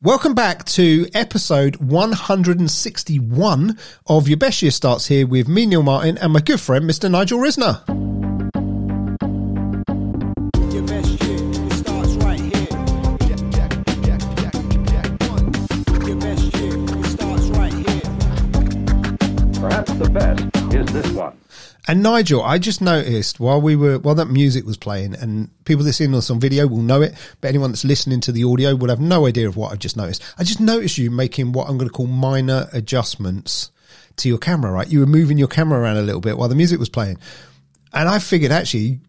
Welcome back to episode 161 of Your Best Year Starts here with me, Neil Martin, and my good friend, Mr. Nigel Risner. And Nigel, I just noticed while we were while that music was playing, and people that see us on video will know it, but anyone that's listening to the audio will have no idea of what I've just noticed. I just noticed you making what I'm going to call minor adjustments to your camera. Right, you were moving your camera around a little bit while the music was playing, and I figured actually.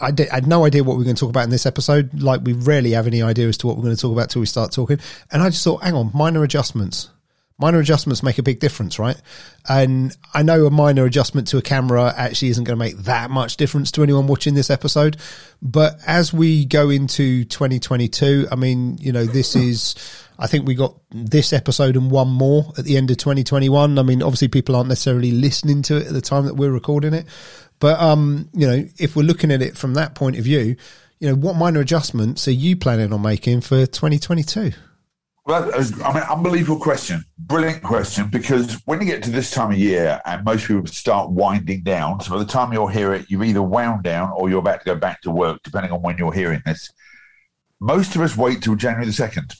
I, did, I had no idea what we are going to talk about in this episode. Like we rarely have any idea as to what we're going to talk about till we start talking. And I just thought, hang on, minor adjustments minor adjustments make a big difference, right? And I know a minor adjustment to a camera actually isn't going to make that much difference to anyone watching this episode. But as we go into 2022, I mean, you know, this is, I think we got this episode and one more at the end of 2021. I mean, obviously people aren't necessarily listening to it at the time that we're recording it. But, um, you know, if we're looking at it from that point of view, you know, what minor adjustments are you planning on making for 2022? Well, I mean, unbelievable question, brilliant question. Because when you get to this time of year, and most people start winding down, so by the time you'll hear it, you've either wound down or you're about to go back to work, depending on when you're hearing this. Most of us wait till January the second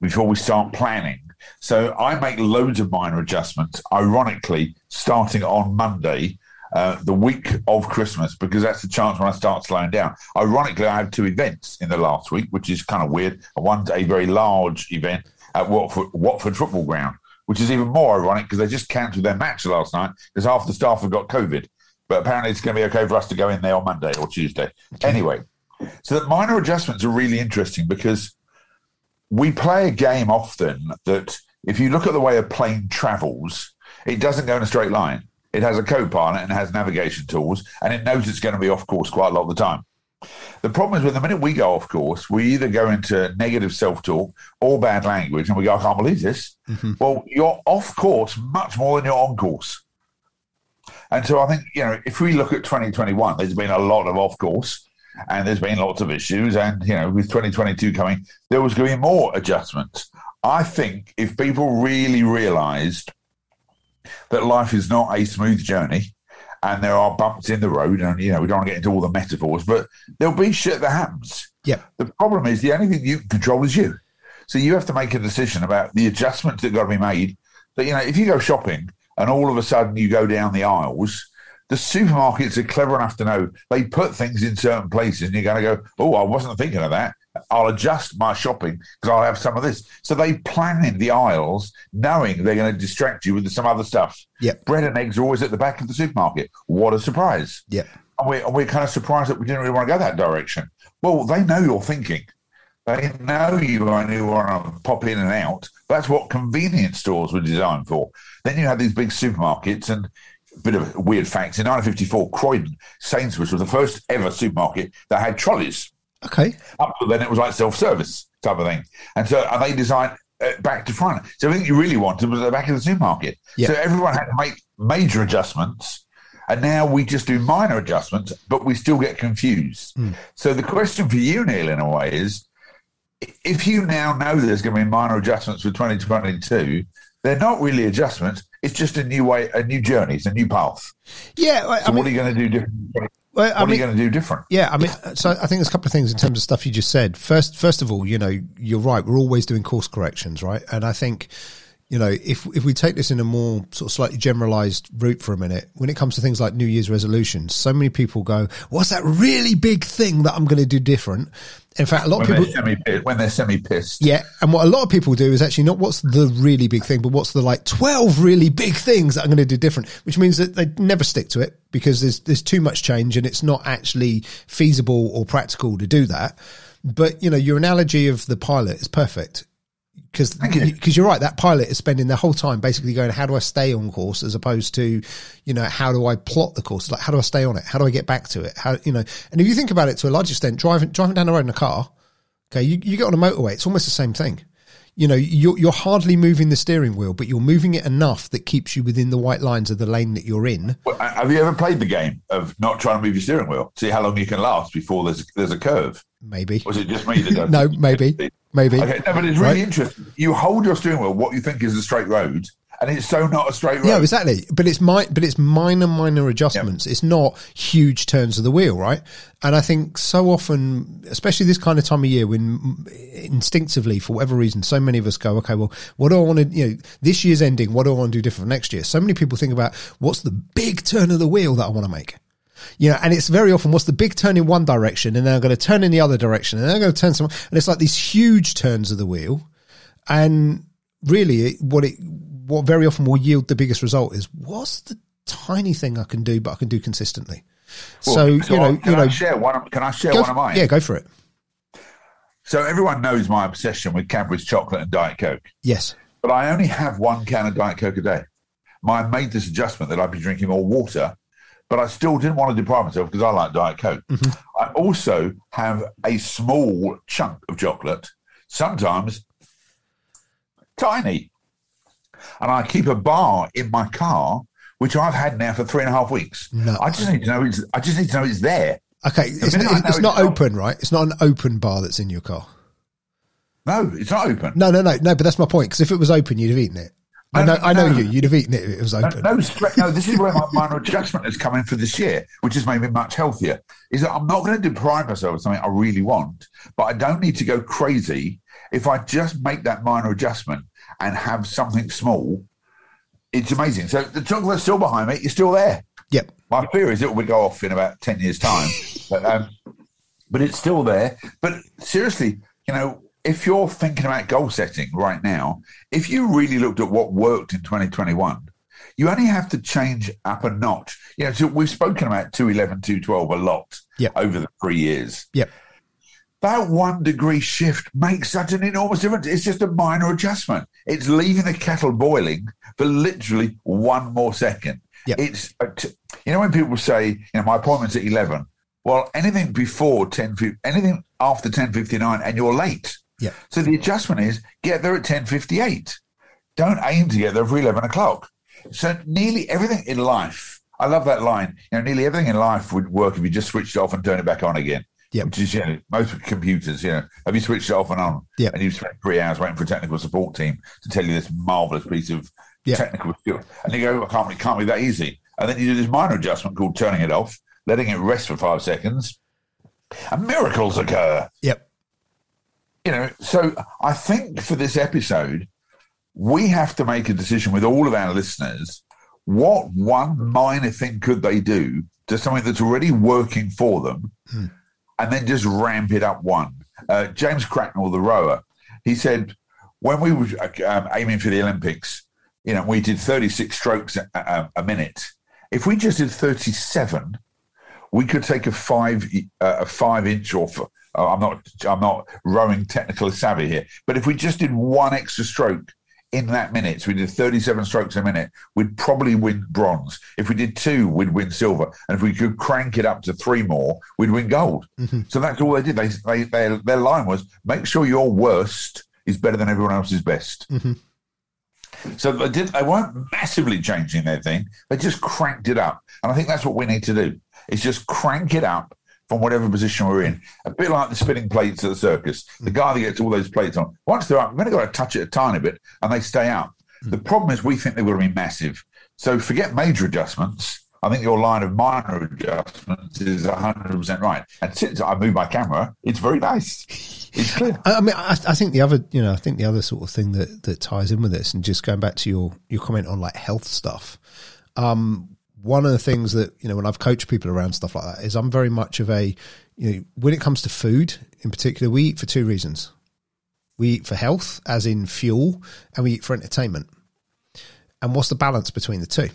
before we start planning. So I make loads of minor adjustments. Ironically, starting on Monday, uh, the week of Christmas, because that's the chance when I start slowing down. Ironically, I have two events in the last week, which is kind of weird. One's a very large event at Watford, Watford Football Ground, which is even more ironic because they just cancelled their match last night because half the staff have got COVID. But apparently, it's going to be okay for us to go in there on Monday or Tuesday. Anyway, so that minor adjustments are really interesting because we play a game often that if you look at the way a plane travels, it doesn't go in a straight line. It has a co-pilot and it has navigation tools, and it knows it's going to be off course quite a lot of the time. The problem is when the minute we go off course, we either go into negative self-talk or bad language, and we go, "I can't believe this." Mm-hmm. Well, you're off course much more than you're on course. And so I think, you know, if we look at 2021, there's been a lot of off course and there's been lots of issues. And, you know, with 2022 coming, there was going to be more adjustments. I think if people really realized that life is not a smooth journey and there are bumps in the road, and, you know, we don't want to get into all the metaphors, but there'll be shit that happens. Yeah. The problem is the only thing you can control is you. So you have to make a decision about the adjustments that got to be made. That, you know, if you go shopping and all of a sudden you go down the aisles, the supermarkets are clever enough to know they put things in certain places and you're going to go, oh, I wasn't thinking of that. I'll adjust my shopping because I'll have some of this. So they plan in the aisles knowing they're going to distract you with some other stuff. Yeah, Bread and eggs are always at the back of the supermarket. What a surprise. Yeah. And we're, and we're kind of surprised that we didn't really want to go that direction. Well, they know you're thinking. They know you only want to pop in and out. That's what convenience stores were designed for. Then you have these big supermarkets and a bit of weird facts. In 1954, Croydon, Sainsbury's was the first ever supermarket that had trolleys. Okay. Up to then, it was like self-service type of thing. And so and they designed uh, back to front. So everything you really wanted was at the back of the supermarket. Yeah. So everyone had to make major adjustments. And now we just do minor adjustments, but we still get confused. So the question for you, Neil, in a way, is if you now know there's going to be minor adjustments for 2022, they're not really adjustments. It's just a new way, a new journey, it's a new path. Yeah. I, I So mean, what are you going to do different? What well, I are mean, you going to do different? Yeah, I mean, so I think there's a couple of things in terms of stuff you just said. First, first of all, you know, you're right. We're always doing course corrections, right? And I think, you know, if if we take this in a more sort of slightly generalized route for a minute, when it comes to things like New Year's resolutions, so many people go, "What's that really big thing that I'm going to do different?" In fact, a lot of people, they're when they're semi pissed. yeah, and what a lot of people do is actually not what's the really big thing, but what's the like twelve really big things that I'm going to do different, which means that they never stick to it because there's there's too much change and it's not actually feasible or practical to do that. But you know, your analogy of the pilot is perfect because you. because you're right. That pilot is spending their whole time basically going, "How do I stay on course?" as opposed to, you know, how do I plot the course? Like, how do I stay on it? How do I get back to it? How you know? And if you think about it to a large extent, driving driving down the road in a car, okay, you, you get on a motorway, it's almost the same thing. You know, you're you're hardly moving the steering wheel, but you're moving it enough that keeps you within the white lines of the lane that you're in. Well, Have you ever played the game of not trying to move your steering wheel? See how long you can last before there's there's a curve. maybe. Was it just me that? No, maybe, maybe. Okay, no, but it's really Right? interesting. You hold your steering wheel, what you think is a straight road, and it's so not a straight road. Yeah, exactly. But it's my, but it's minor, minor adjustments. It's not huge turns of the wheel, right? And I think so often, especially this kind of time of year, when instinctively, for whatever reason, so many of us go, okay, well, what do I want to, you know, this year's ending. What do I want to do different next year? So many people think about what's the big turn of the wheel that I want to make. You know, and it's very often what's the big turn in one direction, and then I'm going to turn in the other direction, and then I'm going to turn some, and it's like these huge turns of the wheel, and really, what it what very often will yield the biggest result is what's the tiny thing I can do, but I can do consistently. Well, so, you know, can you I know, share one? Of, can I share one for- of mine? yeah, go for it. So everyone knows my obsession with Cadbury's chocolate and Diet Coke, Yes, but I only have one can of Diet Coke a day. I made this adjustment that I'd be drinking more water, but I still didn't want to deprive myself because I like Diet Coke. Mm-hmm. I also have a small chunk of chocolate, sometimes tiny, and I keep a bar in my car, which I've had now for three and a half weeks. No. I just need to know it's. I just need to know it's there. okay. It's, minute I know it's it's not not- open, right? It's not an open bar that's in your car. No, it's not open. No, no, no, no. But that's my point. Because if it was open, you'd have eaten it. I No, know, I know no. you. You'd have eaten it if it was open. no, stre- no, this is where my minor adjustment has come in for this year, which has made me much healthier. Is that I'm not going to deprive myself of something I really want, but I don't need to go crazy. If I just make that minor adjustment and have something small, it's amazing. So the chocolate's still behind me, it's still there. Yep. My fear is it will go off in about 10 years' time, but, um, but it's still there. But seriously, you know, if you're thinking about goal setting right now, if you really looked at what worked in 2021, you only have to change up a notch. You know, so we've spoken about 211, 212 a lot Yep. over the three years. Yep. That one degree shift makes such an enormous difference. It's just a minor adjustment. It's leaving the kettle boiling for literally one more second. Yep. It's, uh, you know, when people say, you know, my appointment's at 11, well, anything before 10, anything after 10.59 and you're late. Yep. So the adjustment is get there at 10.58. Don't aim to get there for 11 o'clock. So nearly everything in life, I love that line, you know, nearly everything in life would work if you just switched it off and turned it back on again. Yep. Which is, you know, most computers, you know, have you switched it off and on? Yep. And you've spent three hours waiting for a technical support team to tell you this marvelous piece of Yep. technical skill. And you go, I can't, it can't be that easy. And then you do this minor adjustment called turning it off, letting it rest for five seconds, and miracles occur Yep. You know, so I think for this episode, we have to make a decision with all of our listeners. What one minor thing could they do to something that's already working for them, and then just ramp it up one? Uh, James Cracknell, the rower, he said when we were um, aiming for the Olympics, you know, we did 36 strokes a, a, a minute. If we just did 37, we could take a five uh, a five inch or uh, Oh, I'm not I'm not rowing technically savvy here, but if we just did one extra stroke in that minute, so we did 37 strokes a minute, we'd probably win bronze. If we did two, we'd win silver, and if we could crank it up to three more, we'd win gold. Mm-hmm. So that's all they did. They, they, they their line was make sure your worst is better than everyone else's best. Mm-hmm. So they did. They weren't massively changing their thing. They just cranked it up, and I think that's what we need to do. Is just crank it up from whatever position we're in. A bit like the spinning plates at the circus. The guy that gets all those plates on, once they're up, we've only got to touch it a tiny bit, and they stay up. The problem is we think they've got to be massive. So forget major adjustments. I think your line of minor adjustments is 100% right. And since I move my camera, it's very nice. It's clear. I I mean, I, I think the other, you know, I think the other sort of thing that that ties in with this, and just going back to your your comment on like health stuff. Um, one of the things that you know when I've coached people around stuff like that is I'm very much of a, you know, when it comes to food in particular, we eat for two reasons. We eat for health, as in fuel, and we eat for entertainment. And what's the balance between the two?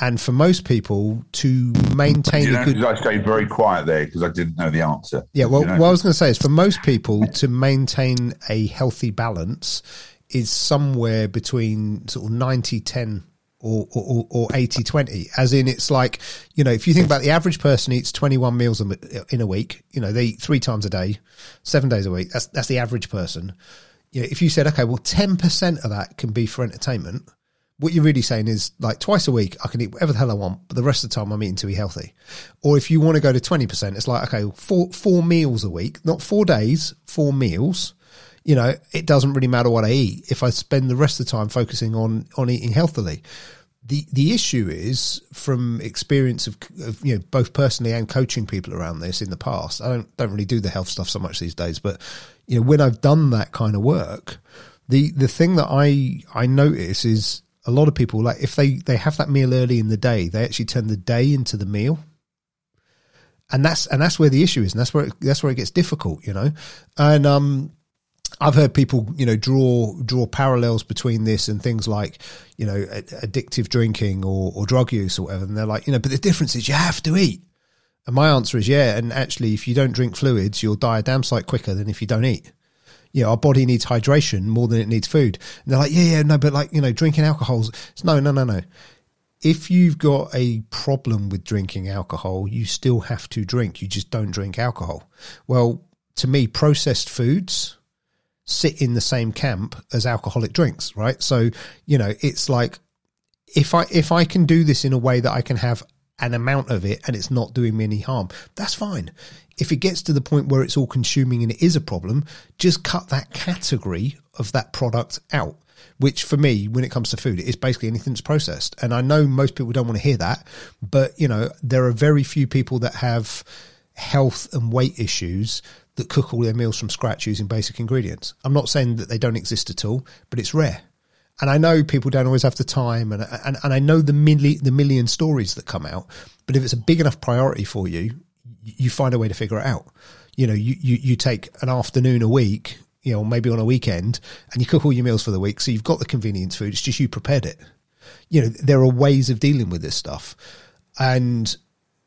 And for most people, to maintain You a know, good I stayed very quiet there because I didn't know the answer. Yeah, well, You know? what I was going to say is for most people to maintain a healthy balance is somewhere between sort of 90 10 or, or, or 80 20. As in, it's like, you know, if you think about the average person eats 21 meals in a week, you know, they eat three times a day, seven days a week. That's, that's the average person. You know, if you said, okay, well, 10% of that can be for entertainment, what you're really saying is like twice a week I can eat whatever the hell I want, but the rest of the time I'm eating to be healthy. Or if you want to go to twenty percent, it's like okay, four four meals a week, not four days, four meals. You know, it doesn't really matter what I eat if I spend the rest of the time focusing on on eating healthily. The the issue is from experience of, of you know both personally and coaching people around this in the past. I don't don't really do the health stuff so much these days, but you know when I've done that kind of work, the the thing that I I notice is a lot of people like if they they have that meal early in the day, they actually turn the day into the meal. And that's and that's where the issue is, and that's where it, that's where it gets difficult, you know. And um, I've heard people, you know, draw draw parallels between this and things like, you know, ad- addictive drinking or, or drug use or whatever. And they're like, you know, but the difference is you have to eat. And my answer is yeah. And actually, if you don't drink fluids, you'll die a damn sight quicker than if you don't eat. You know, our body needs hydration more than it needs food. And they're like, yeah, yeah, no, but like, you know, drinking alcohol's no, no, no, no. If you've got a problem with drinking alcohol, you still have to drink. You just don't drink alcohol. Well, to me, processed foods, sit in the same camp as alcoholic drinks, right? So, you know, it's like if I if I can do this in a way that I can have an amount of it and it's not doing me any harm, that's fine. If it gets to the point where it's all consuming and it is a problem, just cut that category of that product out. Which for me, when it comes to food, is basically anything that's processed. And I know most people don't want to hear that, but you know, there are very few people that have health and weight issues that cook all their meals from scratch using basic ingredients. I'm not saying that they don't exist at all, but it's rare. And I know people don't always have the time, and and, and I know the milli, the million stories that come out. But if it's a big enough priority for you, you find a way to figure it out. You know, you you, you take an afternoon a week, you know, maybe on a weekend, and you cook all your meals for the week. So you've got the convenience food. It's just you prepared it. You know, there are ways of dealing with this stuff, and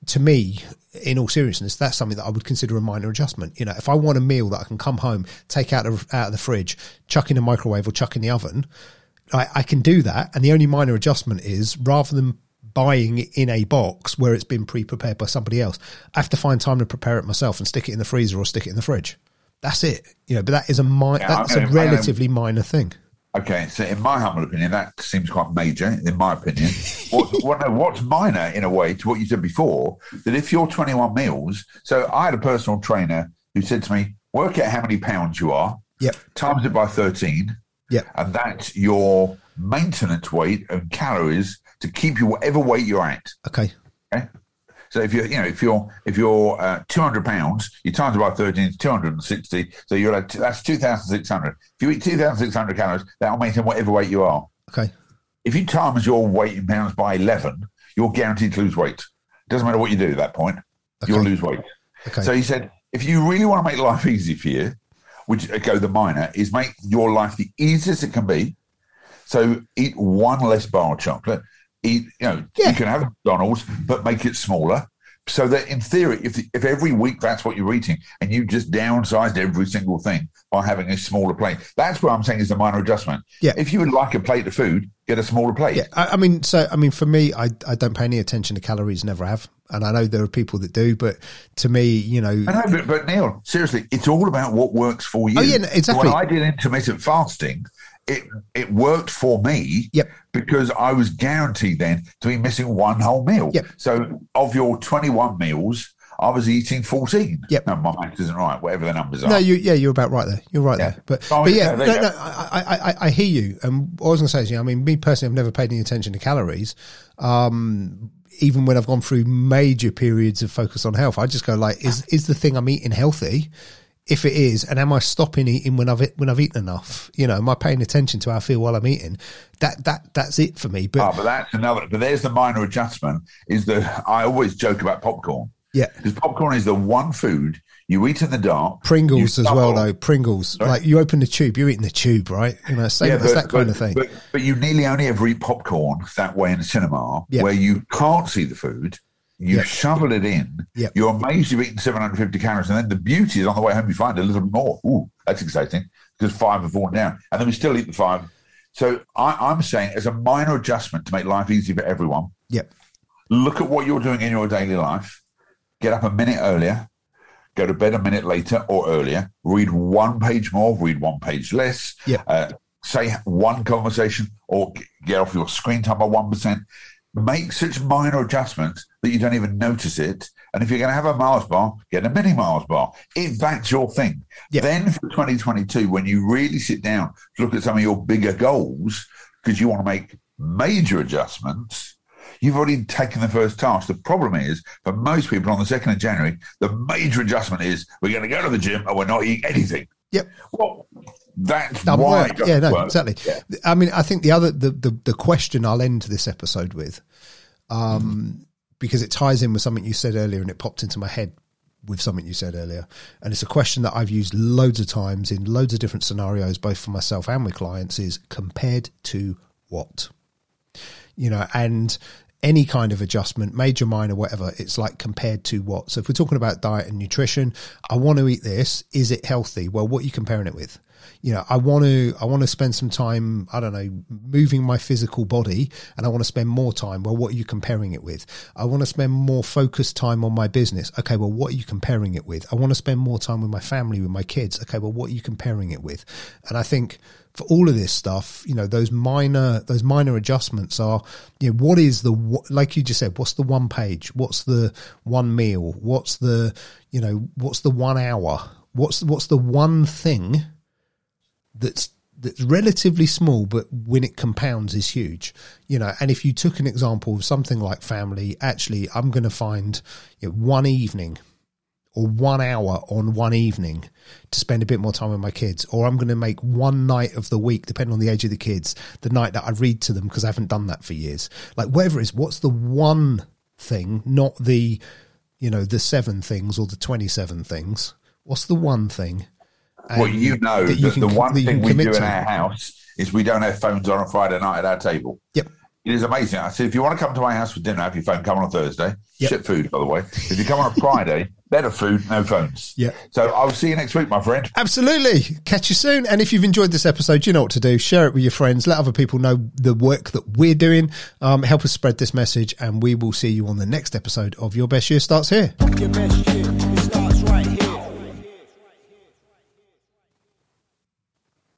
to me, in all seriousness, that's something that I would consider a minor adjustment. You know, if I want a meal that I can come home, take out of, out of the fridge, chuck in a microwave or chuck in the oven, I, I can do that. And the only minor adjustment is rather than buying it in a box where it's been pre-prepared by somebody else, I have to find time to prepare it myself and stick it in the freezer or stick it in the fridge. That's it. You know, but that is a mi- Yeah, that's a relatively minor thing. Okay, so in my humble opinion, that seems quite major. In my opinion, what, what, what's minor in a way to what you said before? That if you're 21 meals, so I had a personal trainer who said to me, "Work out how many pounds you are, Yep. times it by 13, Yep. and that's your maintenance weight and calories to keep you whatever weight you're at." Okay. Okay. So if you're, you know, if you're if you're uh, 200 pounds, you times it by 13, it's 260. So you're at that's 2,600. If you eat 2,600 calories, that'll maintain whatever weight you are. Okay. If you times your weight in pounds by 11, you're guaranteed to lose weight. Doesn't matter what you do at that point, you'll lose weight. Okay. So he said, if you really want to make life easy for you, which uh, go the minor, is make your life the easiest it can be. So eat one less bar of chocolate. Eat, you know, Yeah. you can have McDonald's, but make it smaller. So that in theory, if if every week that's what you're eating, and you just downsized every single thing by having a smaller plate, that's what I'm saying is a minor adjustment. Yeah. If you would like a plate of food, get a smaller plate. Yeah, I, I mean, so I mean, for me, I I don't pay any attention to calories, never have, and I know there are people that do, but to me, you know, I know, but, but Neil, seriously, it's all about what works for you. Oh, yeah, exactly. When I did intermittent fasting, it it worked for me Yep. because I was guaranteed then to be missing one whole meal. Yep. So of your 21 meals, I was eating 14. Yep. No, my math isn't right, whatever the numbers are. No, you, yeah, you're about right there. You're right Yeah. there. But, Oh, but yeah, yeah, no, no. I, I, I, I hear you. And what I was going to say is, you know, I mean, me personally, I've never paid any attention to calories. Um, even when I've gone through major periods of focus on health, I just go like, is is the thing I'm eating healthy? If it is, and am I stopping eating when I've when I've eaten enough? You know, am I paying attention to how I feel while I'm eating? That that that's it for me. But Ah, but that's another. But there's the minor adjustment. Is that I always joke about popcorn yeah, because popcorn is the one food you eat in the dark. Pringles as well, though. Pringles, like you open the tube, you're eating the tube, right? You know, same it's that kind of thing. But, but you nearly only ever eat popcorn that way in the cinema, Yeah. where you can't see the food. You Yeah. shovel it in. Yeah. You're amazed you've eaten 750 calories. And then the beauty is on the way home, you find a little more. Ooh, that's exciting because five have fallen down. And then we still eat the five. So I, I'm saying, as a minor adjustment to make life easy for everyone, yep. look at what you're doing in your daily life. Get up a minute earlier, go to bed a minute later or earlier. Read one page more, read one page less. Yeah. Uh, say one conversation or get off your screen time by 1%. Make such minor adjustments that you don't even notice it. And if you're going to have a Mars bar, get a mini Mars bar. If that's your thing. Yeah. Then for 2022, when you really sit down to look at some of your bigger goals, because you want to make major adjustments, you've already taken the first task. The problem is, for most people on the 2nd of January, the major adjustment is we're going to go to the gym and we're not eating anything. Yep. Well, that's Doesn't why. work. Yeah, no, work. exactly. Yeah. I mean, I think the other the, the the question I'll end this episode with, um, because it ties in with something you said earlier, and it popped into my head with something you said earlier, and it's a question that I've used loads of times in loads of different scenarios, both for myself and with clients. Is compared to what? you know, and any kind of adjustment, major, minor, whatever, it's like compared to what. So if we're talking about diet and nutrition, I want to eat this. Is it healthy? Well, what are you comparing it with? You know, I want to, I want to spend some time, I don't know, moving my physical body and I want to spend more time. Well, what are you comparing it with? I want to spend more focused time on my business. Okay. Well, what are you comparing it with? I want to spend more time with my family, with my kids. Okay. Well, what are you comparing it with? And I think, for all of this stuff, you know, those minor those minor adjustments are, you know, what is the like you just said, what's the one page? What's the one meal? What's the you know, what's the one hour? What's what's the one thing that's that's relatively small, but when it compounds is huge, you know. And if you took an example of something like family, actually, I'm going to find you know, one evening or one hour on one evening to spend a bit more time with my kids, or I'm going to make one night of the week, depending on the age of the kids, the night that I read to them because I haven't done that for years. Like whatever it is, what's the one thing, not the, you know, the seven things or the 27 things? What's the one thing? Well, um, you know that that, you can- the one that you thing we do in to. our house is we don't have phones on a Friday night at our table. Yep. It is amazing. I said, if you want to come to my house for dinner, have your phone. Come on a Thursday. Yep. Shit food, by the way. If you come on a Friday, better food, no phones. Yeah. So I'll see you next week, my friend. Absolutely. Catch you soon. And if you've enjoyed this episode, you know what to do. Share it with your friends. Let other people know the work that we're doing. Um, help us spread this message. And we will see you on the next episode of Your Best Year Starts Here.